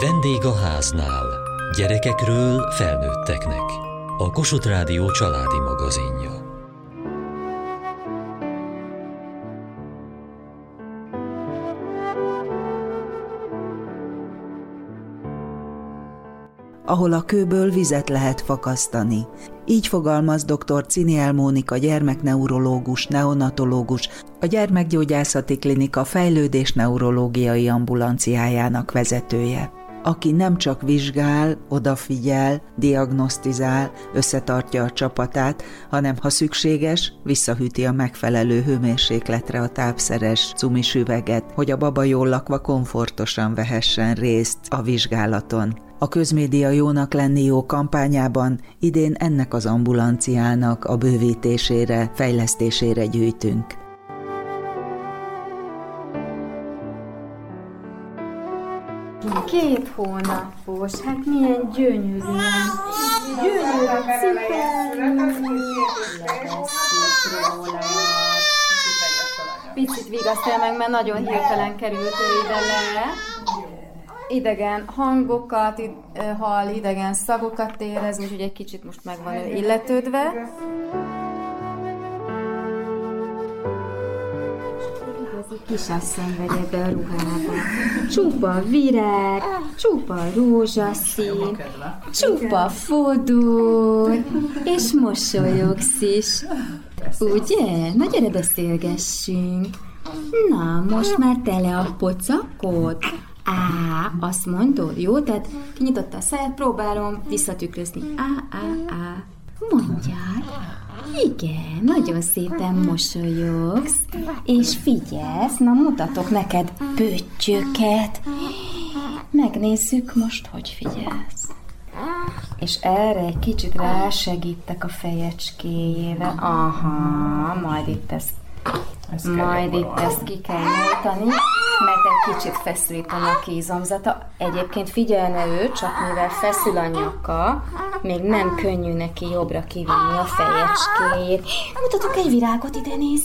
Vendég a háznál. Gyerekekről felnőtteknek. A Kossuth Rádió családi magazinja. ahol a kőből vizet lehet fakasztani. Így fogalmaz dr. Ciniel Mónika gyermekneurológus, neonatológus, a Gyermekgyógyászati Klinika fejlődés neurológiai ambulanciájának vezetője aki nem csak vizsgál, odafigyel, diagnosztizál, összetartja a csapatát, hanem ha szükséges, visszahűti a megfelelő hőmérsékletre a tápszeres cumis üveget, hogy a baba jól lakva komfortosan vehessen részt a vizsgálaton. A közmédia jónak lenni jó kampányában idén ennek az ambulanciának a bővítésére, fejlesztésére gyűjtünk. Két hónapos, hát milyen gyönyörű cipelni, Picit vigasztalja meg, mert nagyon hirtelen került ő ide le. Idegen hangokat hall, idegen szagokat érez, úgyhogy egy kicsit most meg van ő illetődve. Kisasszony vagy ebbe a ruhába. Csupa virág, csupa rózsaszín, csupa fodor, és mosolyogsz is. Ugye? Na gyere beszélgessünk. Na, most már tele a pocakod? Á, azt mondod, jó? Tehát kinyitotta a száját, próbálom visszatükrözni. Á, á, á. Mondjál. Igen, nagyon szépen mosolyogsz, és figyelsz, na mutatok neked pöttyöket. Megnézzük most, hogy figyelsz. És erre egy kicsit rásegítek a fejecskéjével. Aha, majd itt ezt, ezt majd itt ezt ki kell nyújtani, mert egy kicsit feszülítem a kízomzata. Egyébként figyelne ő, csak mivel feszül a nyaka, még nem könnyű neki jobbra kivinni a fejecskéjét. Mutatok egy virágot, ide néz.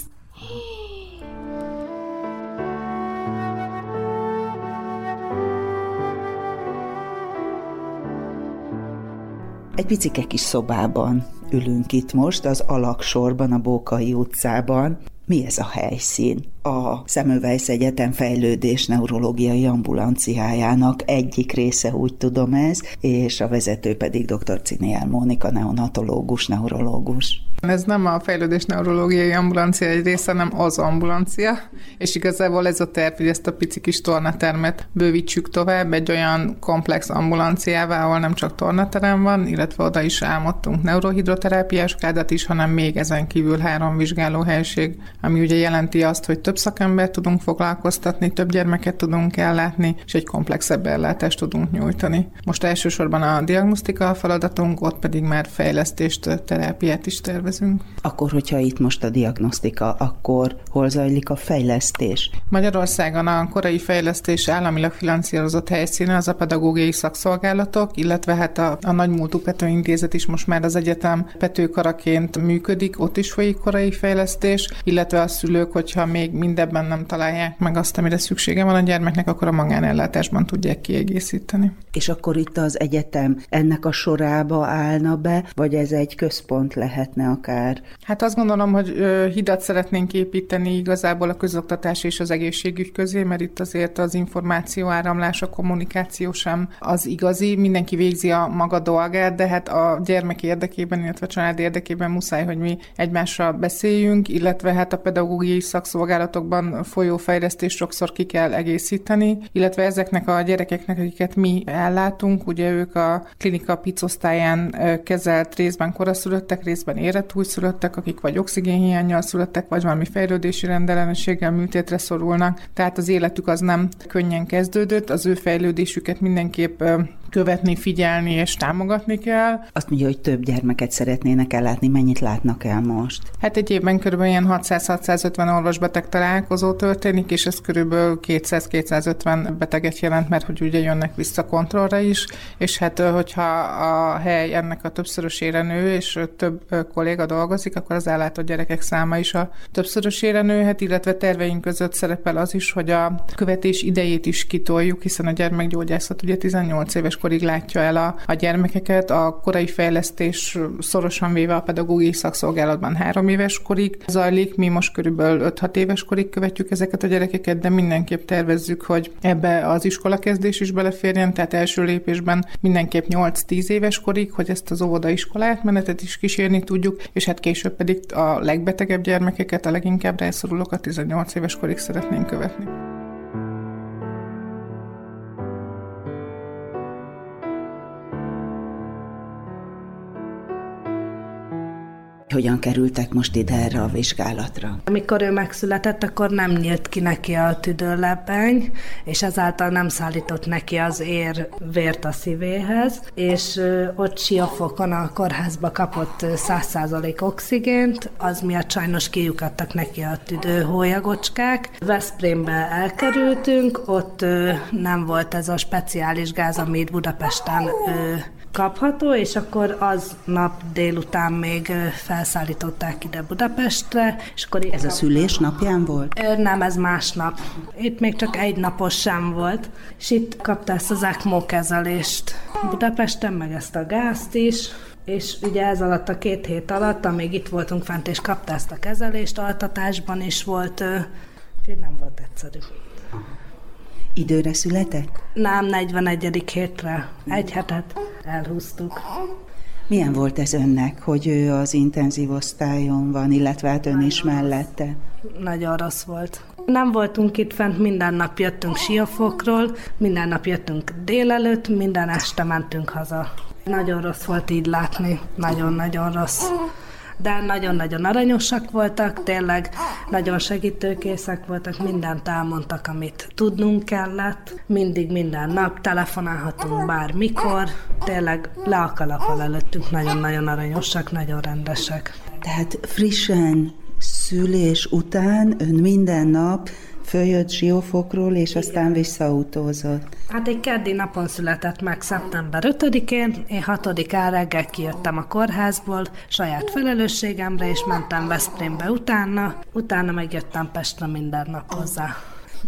Egy picike kis szobában ülünk itt most, az alaksorban, a Bókai utcában. Mi ez a helyszín? A Szemövejsz Egyetem fejlődés neurológiai ambulanciájának egyik része, úgy tudom ez, és a vezető pedig dr. Ciniel Mónika, neonatológus, neurológus. Ez nem a fejlődés neurológiai ambulancia egy része, hanem az ambulancia, és igazából ez a terv, hogy ezt a pici kis tornatermet bővítsük tovább egy olyan komplex ambulanciává, ahol nem csak tornaterem van, illetve oda is álmodtunk neurohidroterápiás kádat is, hanem még ezen kívül három vizsgálóhelység, ami ugye jelenti azt, hogy több szakembert tudunk foglalkoztatni, több gyermeket tudunk ellátni, és egy komplexebb ellátást tudunk nyújtani. Most elsősorban a diagnosztika a feladatunk, ott pedig már fejlesztést, terápiát is tervezünk. Akkor, hogyha itt most a diagnosztika, akkor hol zajlik a fejlesztés? Magyarországon a korai fejlesztés államilag finanszírozott helyszíne az a pedagógiai szakszolgálatok, illetve hát a, a Nagy Múltú Pető Intézet is most már az egyetem petőkaraként működik, ott is folyik korai fejlesztés, illetve a szülők, hogyha még mindebben nem találják meg azt, amire szüksége van a gyermeknek, akkor a magánellátásban tudják kiegészíteni. És akkor itt az egyetem ennek a sorába állna be, vagy ez egy központ lehetne akár? Hát azt gondolom, hogy hidat szeretnénk építeni igazából a közoktatás és az egészségügy közé, mert itt azért az információ áramlás, a kommunikáció sem az igazi, mindenki végzi a maga dolgát, de hát a gyermek érdekében, illetve a család érdekében muszáj, hogy mi egymással beszéljünk, illetve hát a pedagógiai szakszolgálatokban folyó fejlesztést sokszor ki kell egészíteni, illetve ezeknek a gyerekeknek, akiket mi ellátunk, ugye ők a klinika picosztályán kezelt részben koraszülöttek, részben érett újszülöttek, akik vagy oxigénhiányjal születtek, vagy valami fejlődési rendellenességgel műtétre szorulnak. Tehát az életük az nem könnyen kezdődött, az ő fejlődésüket mindenképp követni, figyelni és támogatni kell. Azt mondja, hogy több gyermeket szeretnének ellátni. Mennyit látnak el most? Hát egy évben kb. ilyen 600-650 orvosbeteg találkozó történik, és ez kb. 200-250 beteget jelent, mert hogy ugye jönnek vissza kontrollra is, és hát hogyha a hely ennek a többszörösére nő, és több kolléga dolgozik, akkor az ellátott gyerekek száma is a többszörösére nőhet, illetve terveink között szerepel az is, hogy a követés idejét is kitoljuk, hiszen a gyermekgyógyászat ugye 18 éves korig látja el a, a gyermekeket, a korai fejlesztés szorosan véve a pedagógiai szakszolgálatban három éves korig zajlik, mi most körülbelül 5-6 éves korig követjük ezeket a gyerekeket, de mindenképp tervezzük, hogy ebbe az iskolakezdés is beleférjen, tehát első lépésben mindenképp 8-10 éves korig, hogy ezt az óvodaiskolát átmenetet is kísérni tudjuk, és hát később pedig a legbetegebb gyermekeket, a leginkább rászorulókat 18 éves korig szeretnénk követni. Hogyan kerültek most ide erre a vizsgálatra? Amikor ő megszületett, akkor nem nyílt ki neki a tüdőlepeny, és ezáltal nem szállított neki az ér vért a szívéhez, és ott siafokon a kórházba kapott 100% oxigént, az miatt sajnos kiukadtak neki a tüdőhólyagocskák. Veszprémbe elkerültünk, ott nem volt ez a speciális gáz, amit Budapesten kapható, és akkor az nap délután még felszállították ide Budapestre. És akkor ez a szülés napján volt? Nem, ez másnap. Itt még csak egy napos sem volt. És itt kapta ezt az ECMO kezelést Budapesten, meg ezt a gázt is és ugye ez alatt a két hét alatt, amíg itt voltunk fent, és kapta ezt a kezelést, altatásban is volt, úgyhogy nem volt egyszerű. Időre született? Nem, 41. hétre. Egy hetet elhúztuk. Milyen volt ez önnek, hogy ő az intenzív osztályon van, illetve hát ön is mellette? Nagyon rossz volt. Nem voltunk itt fent, minden nap jöttünk siafokról, minden nap jöttünk délelőtt, minden este mentünk haza. Nagyon rossz volt így látni, nagyon-nagyon rossz de nagyon-nagyon aranyosak voltak, tényleg nagyon segítőkészek voltak, mindent elmondtak, amit tudnunk kellett, mindig minden nap telefonálhatunk bármikor, tényleg le a kalappal előttünk, nagyon-nagyon aranyosak, nagyon rendesek. Tehát frissen szülés után ön minden nap följött Siófokról, és aztán visszautózott. Hát egy keddi napon született meg szeptember 5-én, én 6-án reggel kijöttem a kórházból, saját felelősségemre, és mentem Veszprémbe utána, utána megjöttem Pestre minden nap hozzá.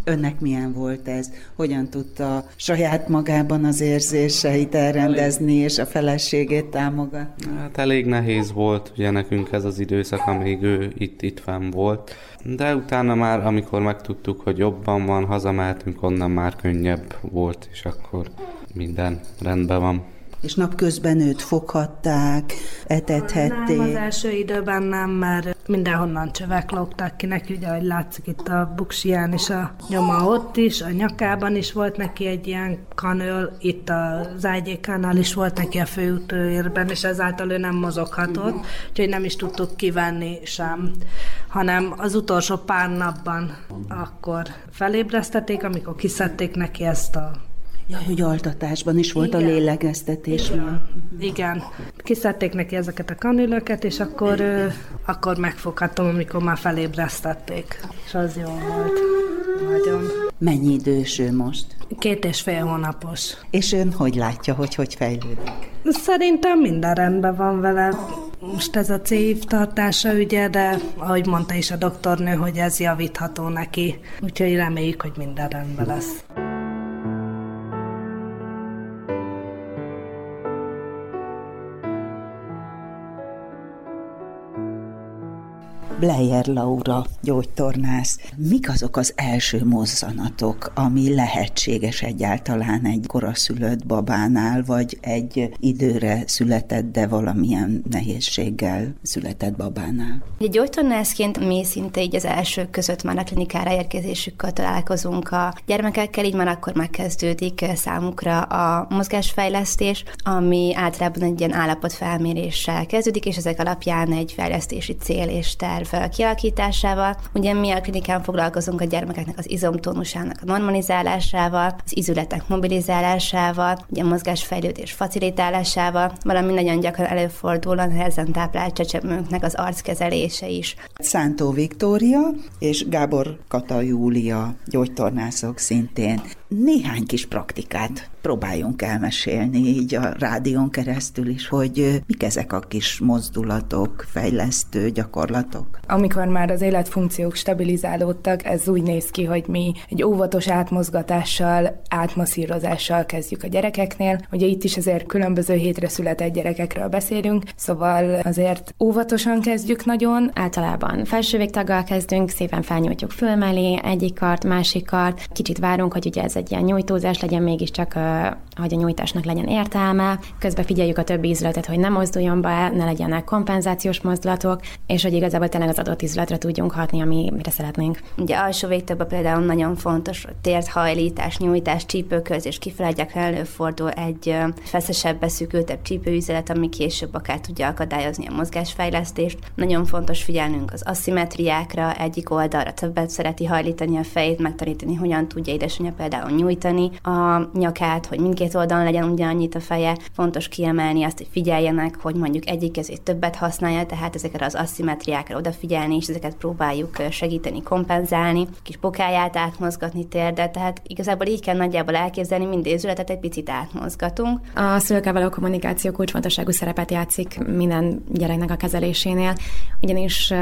Önnek milyen volt ez? Hogyan tudta saját magában az érzéseit elrendezni, és a feleségét támogatni? Hát elég nehéz volt ugye nekünk ez az időszak, amíg ő itt, itt fenn volt. De utána már, amikor megtudtuk, hogy jobban van, hazamehetünk, onnan már könnyebb volt, és akkor minden rendben van és napközben őt foghatták, etethették. Nem, az első időben nem, mert mindenhonnan csövek lógtak ki neki, ugye, ahogy látszik itt a buksiján is a nyoma ott is, a nyakában is volt neki egy ilyen kanöl, itt az ágyékánál is volt neki a főútőérben, és ezáltal ő nem mozoghatott, úgyhogy nem is tudtuk kivenni sem hanem az utolsó pár napban akkor felébresztették, amikor kiszedték neki ezt a Ja, hogy altatásban is volt Igen. a lélegeztetés. Igen. Igen. Kiszedték neki ezeket a kanülöket, és akkor, ő, akkor megfoghattam, amikor már felébresztették. És az jó volt. Nagyon. Mennyi idős ő most? Két és fél hónapos. És ön hogy látja, hogy hogy fejlődik? Szerintem minden rendben van vele. Most ez a C-tartása ügye, de ahogy mondta is a doktornő, hogy ez javítható neki. Úgyhogy reméljük, hogy minden rendben lesz. Bleyer Laura, gyógytornász. Mik azok az első mozzanatok, ami lehetséges egyáltalán egy koraszülött babánál, vagy egy időre született, de valamilyen nehézséggel született babánál? Egy gyógytornászként mi szinte így az első között már a klinikára érkezésükkel találkozunk a gyermekekkel, így már akkor megkezdődik számukra a mozgásfejlesztés, ami általában egy ilyen állapotfelméréssel kezdődik, és ezek alapján egy fejlesztési cél és terv fel kialakításával. Ugye mi a klinikán foglalkozunk a gyermekeknek az izomtónusának a normalizálásával, az izületek mobilizálásával, ugye a mozgásfejlődés facilitálásával, valami nagyon gyakran előfordul a nehezen táplált csecsemőknek az arckezelése is. Szántó Viktória és Gábor Kata Júlia gyógytornászok szintén néhány kis praktikát próbáljunk elmesélni így a rádión keresztül is, hogy mik ezek a kis mozdulatok, fejlesztő gyakorlatok. Amikor már az életfunkciók stabilizálódtak, ez úgy néz ki, hogy mi egy óvatos átmozgatással, átmasszírozással kezdjük a gyerekeknél. Ugye itt is azért különböző hétre született gyerekekről beszélünk, szóval azért óvatosan kezdjük nagyon. Általában felső végtaggal kezdünk, szépen felnyújtjuk föl mellé egyik kart, másik kart, kicsit várunk, hogy ugye ez egy ilyen nyújtózás legyen, mégiscsak, hogy a nyújtásnak legyen értelme. Közben figyeljük a többi izületet, hogy ne mozduljon be, ne legyenek kompenzációs mozdulatok, és hogy igazából tényleg az adott izületre tudjunk hatni, amire szeretnénk. Ugye alsó végtagban például nagyon fontos a tért hajlítás, nyújtás, csípőköz, és kifelé előfordul egy feszesebb, beszűkültebb csípőüzelet, ami később akár tudja akadályozni a mozgásfejlesztést. Nagyon fontos figyelnünk az aszimetriákra, egyik oldalra többet szereti hajlítani a fejét, megtanítani, hogyan tudja édesanyja például nyújtani a nyakát, hogy mindkét oldalon legyen ugyanannyit a feje. Fontos kiemelni azt, hogy figyeljenek, hogy mondjuk egyik kezét többet használja, tehát ezekre az aszimetriákra odafigyelni, és ezeket próbáljuk segíteni, kompenzálni, kis bokáját átmozgatni térdet, tehát igazából így kell nagyjából elképzelni, minden izületet egy picit átmozgatunk. A szülőkkel való kommunikáció kulcsfontosságú szerepet játszik minden gyereknek a kezelésénél, ugyanis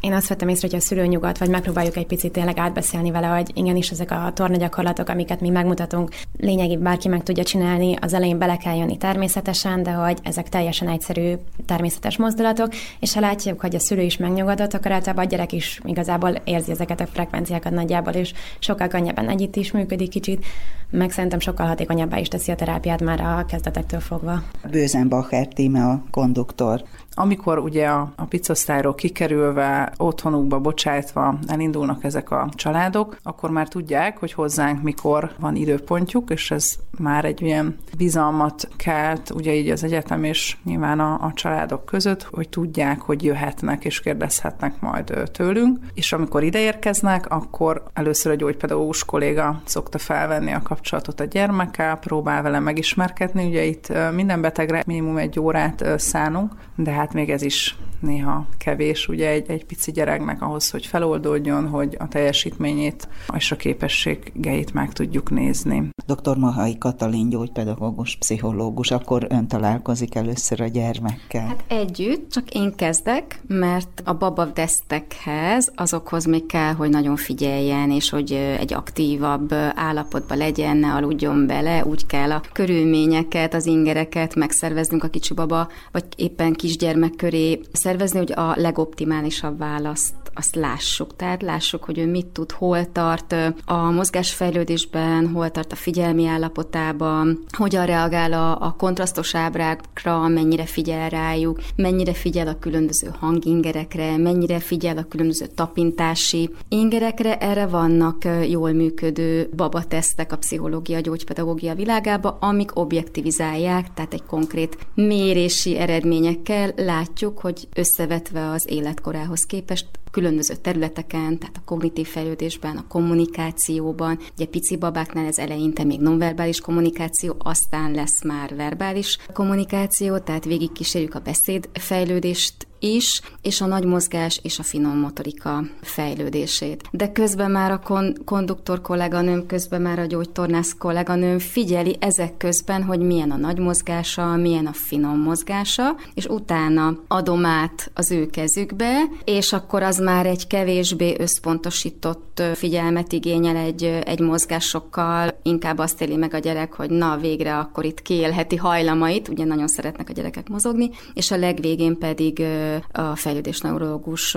én azt vettem észre, hogy a szülő nyugat, vagy megpróbáljuk egy picit tényleg átbeszélni vele, hogy igenis ezek a tornagyakorlatok, amiket amiket mi megmutatunk, lényegi bárki meg tudja csinálni, az elején bele kell jönni természetesen, de hogy ezek teljesen egyszerű természetes mozdulatok, és ha látjuk, hogy a szülő is megnyugodott, akkor általában a gyerek is igazából érzi ezeket a frekvenciákat nagyjából, és sokkal könnyebben együtt is működik kicsit, meg szerintem sokkal hatékonyabbá is teszi a terápiát már a kezdetektől fogva. Bőzenbacher tíme a konduktor. Amikor ugye a, a picosztályról kikerülve, otthonukba bocsájtva elindulnak ezek a családok, akkor már tudják, hogy hozzánk mikor van időpontjuk, és ez már egy ilyen bizalmat kelt, ugye így az egyetem és nyilván a, a családok között, hogy tudják, hogy jöhetnek és kérdezhetnek majd tőlünk, és amikor ide érkeznek, akkor először a gyógypedagógus kolléga szokta felvenni a kapcsolatot a gyermekkel, próbál vele megismerkedni, ugye itt minden betegre minimum egy órát szánunk, de hát még ez is néha kevés ugye egy, egy pici gyereknek ahhoz, hogy feloldódjon, hogy a teljesítményét és a képességeit meg tudjuk nézni. Dr. Mahai Katalin gyógypedagógus, pszichológus, akkor ön találkozik először a gyermekkel. Hát együtt, csak én kezdek, mert a babavdesztekhez azokhoz még kell, hogy nagyon figyeljen, és hogy egy aktívabb állapotban legyen, ne aludjon bele, úgy kell a körülményeket, az ingereket megszerveznünk a kicsi baba, vagy éppen kisgyermek köré szervezni, hogy a legoptimálisabb választ azt lássuk. Tehát lássuk, hogy ő mit tud, hol tart a mozgásfejlődésben, hol tart a figyelmi állapotában, hogyan reagál a, a kontrasztos ábrákra, mennyire figyel rájuk, mennyire figyel a különböző hangingerekre, mennyire figyel a különböző tapintási ingerekre. Erre vannak jól működő babatesztek a pszichológia, gyógypedagógia világába, amik objektivizálják, tehát egy konkrét mérési eredményekkel látjuk, hogy összevetve az életkorához képest különböző területeken, tehát a kognitív fejlődésben, a kommunikációban. Ugye pici babáknál ez eleinte még nonverbális kommunikáció, aztán lesz már verbális kommunikáció, tehát végig kísérjük a beszédfejlődést is, és a nagy mozgás és a finom motorika fejlődését. De közben már a kon- konduktor kolléganőm, közben már a gyógytornász kolléganőm figyeli ezek közben, hogy milyen a nagy mozgása, milyen a finom mozgása, és utána adom át az ő kezükbe, és akkor az már egy kevésbé összpontosított figyelmet igényel egy, egy mozgásokkal, inkább azt éli meg a gyerek, hogy na végre akkor itt kiélheti hajlamait, ugye nagyon szeretnek a gyerekek mozogni, és a legvégén pedig a fejlődés neurológus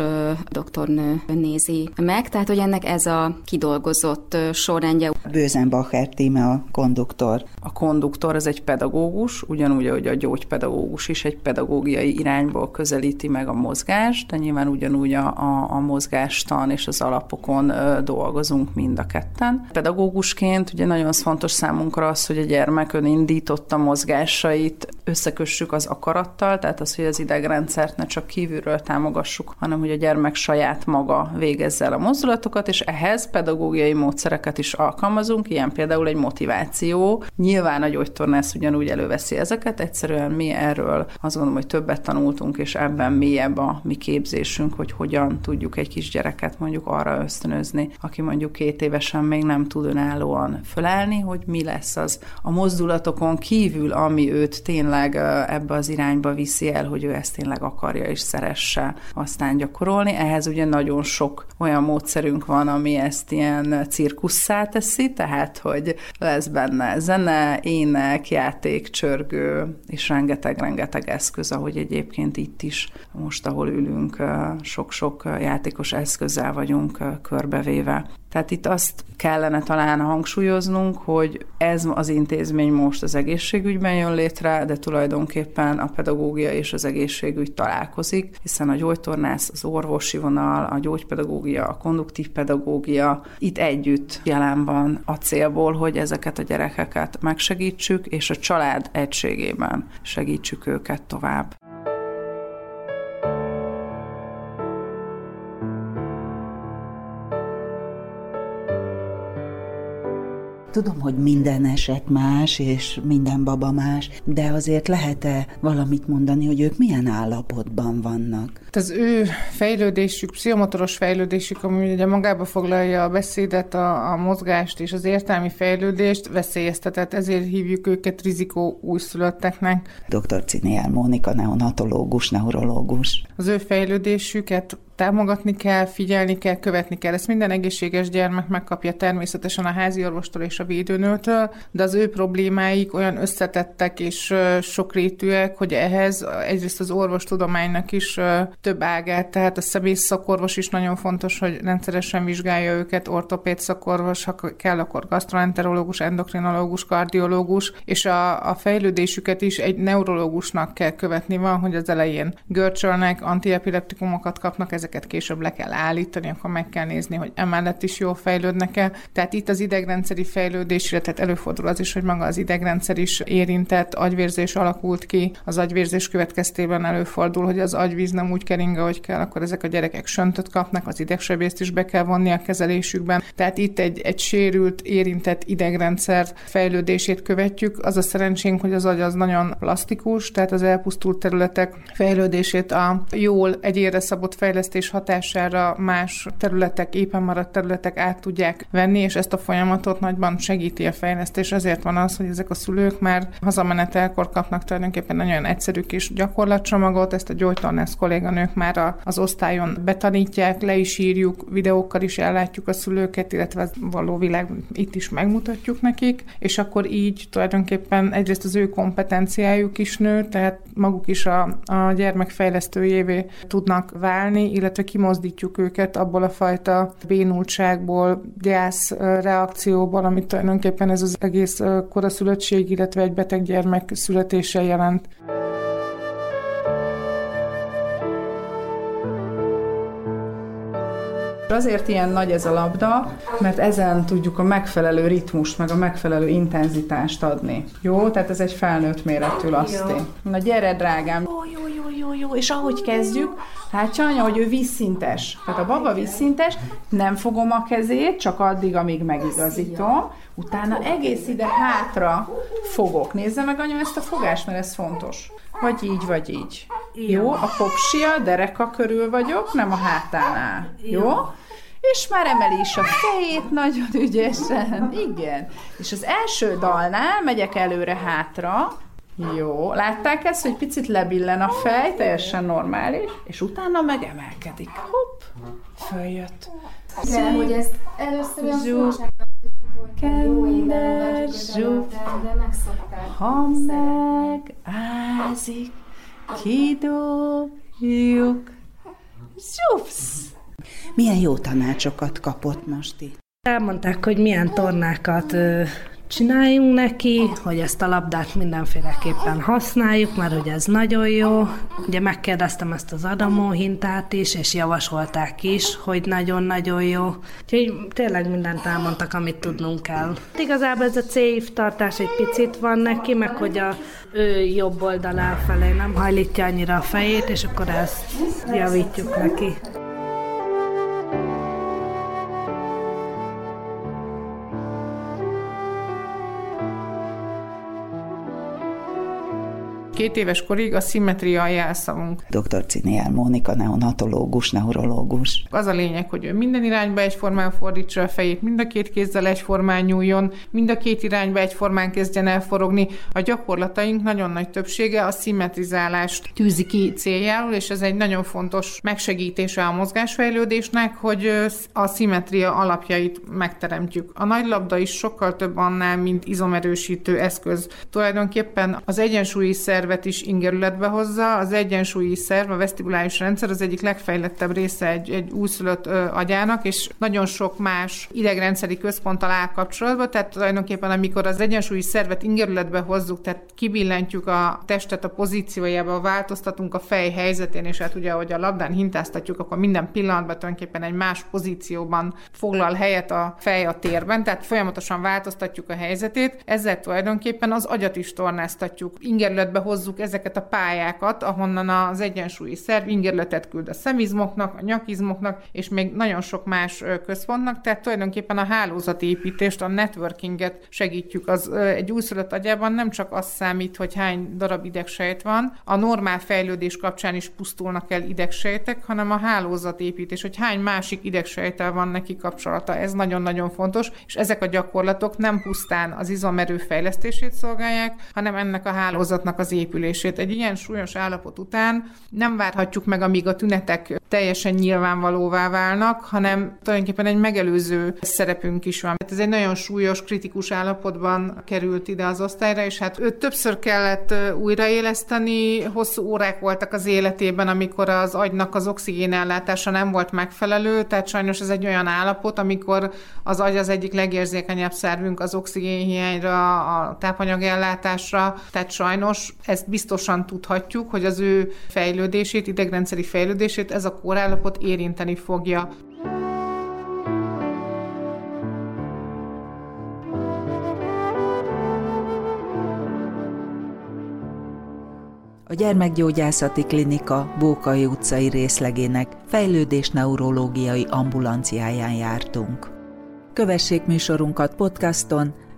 doktornő nézi meg, tehát hogy ennek ez a kidolgozott sorrendje. Bőzenbacher tíme a konduktor. A konduktor ez egy pedagógus, ugyanúgy, ahogy a gyógypedagógus is egy pedagógiai irányból közelíti meg a mozgást, de nyilván ugyanúgy a, a, a mozgástan és az alapokon dolgozunk mind a ketten. Pedagógusként ugye nagyon fontos számunkra az, hogy a gyermek önindította mozgásait összekössük az akarattal, tehát az, hogy az idegrendszert ne csak kívülről támogassuk, hanem hogy a gyermek saját maga végezze el a mozdulatokat, és ehhez pedagógiai módszereket is alkalmazunk, ilyen például egy motiváció. Nyilván a gyógytornász ugyanúgy előveszi ezeket, egyszerűen mi erről azt gondolom, hogy többet tanultunk, és ebben mélyebb a mi képzésünk, hogy hogyan tudjuk egy kisgyereket mondjuk arra ösztönözni, aki mondjuk két évesen még nem tud önállóan fölállni, hogy mi lesz az a mozdulatokon kívül, ami őt tényleg ebbe az irányba viszi el, hogy ő ezt tényleg akarja és szeresse aztán gyakorolni. Ehhez ugye nagyon sok olyan módszerünk van, ami ezt ilyen cirkusszá teszi, tehát hogy lesz benne zene, ének, játék, csörgő, és rengeteg-rengeteg eszköz, ahogy egyébként itt is, most ahol ülünk, sok-sok játékos eszközzel vagyunk körbevéve. Tehát itt azt kellene talán hangsúlyoznunk, hogy ez az intézmény most az egészségügyben jön létre, de tulajdonképpen a pedagógia és az egészségügy találkozik, hiszen a gyógytornász, az orvosi vonal, a gyógypedagógia, a konduktív pedagógia itt együtt jelen van a célból, hogy ezeket a gyerekeket megsegítsük, és a család egységében segítsük őket tovább. Tudom, hogy minden eset más, és minden baba más, de azért lehet-e valamit mondani, hogy ők milyen állapotban vannak? Az ő fejlődésük, pszichomotoros fejlődésük, ami ugye magába foglalja a beszédet, a, a mozgást és az értelmi fejlődést, veszélyeztetett, ezért hívjuk őket rizikó újszülötteknek. Dr. Ciniel Mónika, neonatológus, neurológus. Az ő fejlődésüket támogatni kell, figyelni kell, követni kell. Ezt minden egészséges gyermek megkapja természetesen a házi orvostól és a védőnőtől, de az ő problémáik olyan összetettek és sokrétűek, hogy ehhez egyrészt az orvostudománynak is több ágát, tehát a szemész szakorvos is nagyon fontos, hogy rendszeresen vizsgálja őket, ortopéd szakorvos, ha kell, akkor gastroenterológus, endokrinológus, kardiológus, és a, a fejlődésüket is egy neurológusnak kell követni. Van, hogy az elején görcsölnek, antiepileptikumokat kapnak, ezek ezeket később le kell állítani, akkor meg kell nézni, hogy emellett is jól fejlődnek-e. Tehát itt az idegrendszeri fejlődésre, tehát előfordul az is, hogy maga az idegrendszer is érintett, agyvérzés alakult ki, az agyvérzés következtében előfordul, hogy az agyvíz nem úgy kering, ahogy kell, akkor ezek a gyerekek söntöt kapnak, az idegsebészt is be kell vonni a kezelésükben. Tehát itt egy, egy sérült, érintett idegrendszer fejlődését követjük. Az a szerencsénk, hogy az agy az nagyon plastikus, tehát az elpusztult területek fejlődését a jól egyére szabott fejlesztés fejlesztés hatására más területek, éppen maradt területek át tudják venni, és ezt a folyamatot nagyban segíti a fejlesztés. Ezért van az, hogy ezek a szülők már hazamenetelkor kapnak tulajdonképpen nagyon egyszerű kis gyakorlatcsomagot, ezt a gyógytornász kolléganők már az osztályon betanítják, le is írjuk, videókkal is ellátjuk a szülőket, illetve való világ itt is megmutatjuk nekik, és akkor így tulajdonképpen egyrészt az ő kompetenciájuk is nő, tehát maguk is a, a gyermek fejlesztőjévé tudnak válni, illetve kimozdítjuk őket abból a fajta bénultságból, gyász reakcióból, amit tulajdonképpen ez az egész koraszülöttség, illetve egy beteg gyermek születése jelent. Azért ilyen nagy ez a labda, mert ezen tudjuk a megfelelő ritmust, meg a megfelelő intenzitást adni. Jó? Tehát ez egy felnőtt méretű laszti. Na gyere, drágám! Jó, jó, jó, jó. És ahogy kezdjük, hát csanya, hogy ő vízszintes. Tehát a baba vízszintes, nem fogom a kezét, csak addig, amíg megigazítom. Utána egész ide hátra fogok. Nézze meg anya ezt a fogást, mert ez fontos. Vagy így, vagy így. Jó, a popsia, dereka körül vagyok, nem a hátánál. Jó? És már emeli is a fejét nagyon ügyesen. Igen. És az első dalnál megyek előre-hátra, jó, látták ezt, hogy picit lebillen a fej, teljesen normális, és utána megemelkedik. Hopp, följött. Kell, hogy ezt először olyan Kender, zsuf, ha megázik, kidobjuk, zsufsz. Milyen jó tanácsokat kapott most itt? Elmondták, hogy milyen tornákat csináljunk neki, hogy ezt a labdát mindenféleképpen használjuk, mert hogy ez nagyon jó. Ugye megkérdeztem ezt az Adamó hintát is, és javasolták is, hogy nagyon-nagyon jó. Úgyhogy tényleg mindent elmondtak, amit tudnunk kell. Igazából ez a c tartás egy picit van neki, meg hogy a ő jobb oldalá felé nem hajlítja annyira a fejét, és akkor ezt javítjuk neki. Két éves korig a szimmetria a jelszavunk. Dr. Ciniel Mónika, neonatológus, neurológus. Az a lényeg, hogy ő minden irányba egyformán fordítsa a fejét, mind a két kézzel egyformán nyúljon, mind a két irányba egyformán kezdjen el forogni. A gyakorlataink nagyon nagy többsége a szimmetrizálást tűzi ki céljául, és ez egy nagyon fontos megsegítése a mozgásfejlődésnek, hogy a szimmetria alapjait megteremtjük. A nagy labda is sokkal több annál, mint izomerősítő eszköz. Tulajdonképpen az egyensúlyi szerv szervet is ingerületbe hozza. Az egyensúlyi szerv, a vesztibuláris rendszer az egyik legfejlettebb része egy, egy újszülött ö, agyának, és nagyon sok más idegrendszeri központtal áll kapcsolatban, tehát tulajdonképpen amikor az egyensúlyi szervet ingerületbe hozzuk, tehát kibillentjük a testet a pozíciójába, változtatunk a fej helyzetén, és hát ugye, ahogy a labdán hintáztatjuk, akkor minden pillanatban tulajdonképpen egy más pozícióban foglal helyet a fej a térben, tehát folyamatosan változtatjuk a helyzetét, ezzel tulajdonképpen az agyat is tornáztatjuk, ingerületbe hozzuk hozzuk ezeket a pályákat, ahonnan az egyensúlyi szerv ingerletet küld a szemizmoknak, a nyakizmoknak, és még nagyon sok más központnak, tehát tulajdonképpen a hálózatépítést, a networkinget segítjük. Az egy újszülött agyában nem csak az számít, hogy hány darab idegsejt van, a normál fejlődés kapcsán is pusztulnak el idegsejtek, hanem a hálózatépítés, hogy hány másik idegsejtel van neki kapcsolata. Ez nagyon-nagyon fontos, és ezek a gyakorlatok nem pusztán az izomerő fejlesztését szolgálják, hanem ennek a hálózatnak az építését épülését. Egy ilyen súlyos állapot után nem várhatjuk meg, amíg a tünetek teljesen nyilvánvalóvá válnak, hanem tulajdonképpen egy megelőző szerepünk is van. Ez egy nagyon súlyos, kritikus állapotban került ide az osztályra, és hát őt többször kellett újraéleszteni, hosszú órák voltak az életében, amikor az agynak az oxigénellátása nem volt megfelelő, tehát sajnos ez egy olyan állapot, amikor az agy az egyik legérzékenyebb szervünk az oxigénhiányra, a tápanyagellátásra, tehát sajnos ezt biztosan tudhatjuk, hogy az ő fejlődését, idegrendszeri fejlődését ez a kórállapot érinteni fogja. a Gyermekgyógyászati Klinika Bókai utcai részlegének fejlődés neurológiai ambulanciáján jártunk. Kövessék műsorunkat podcaston,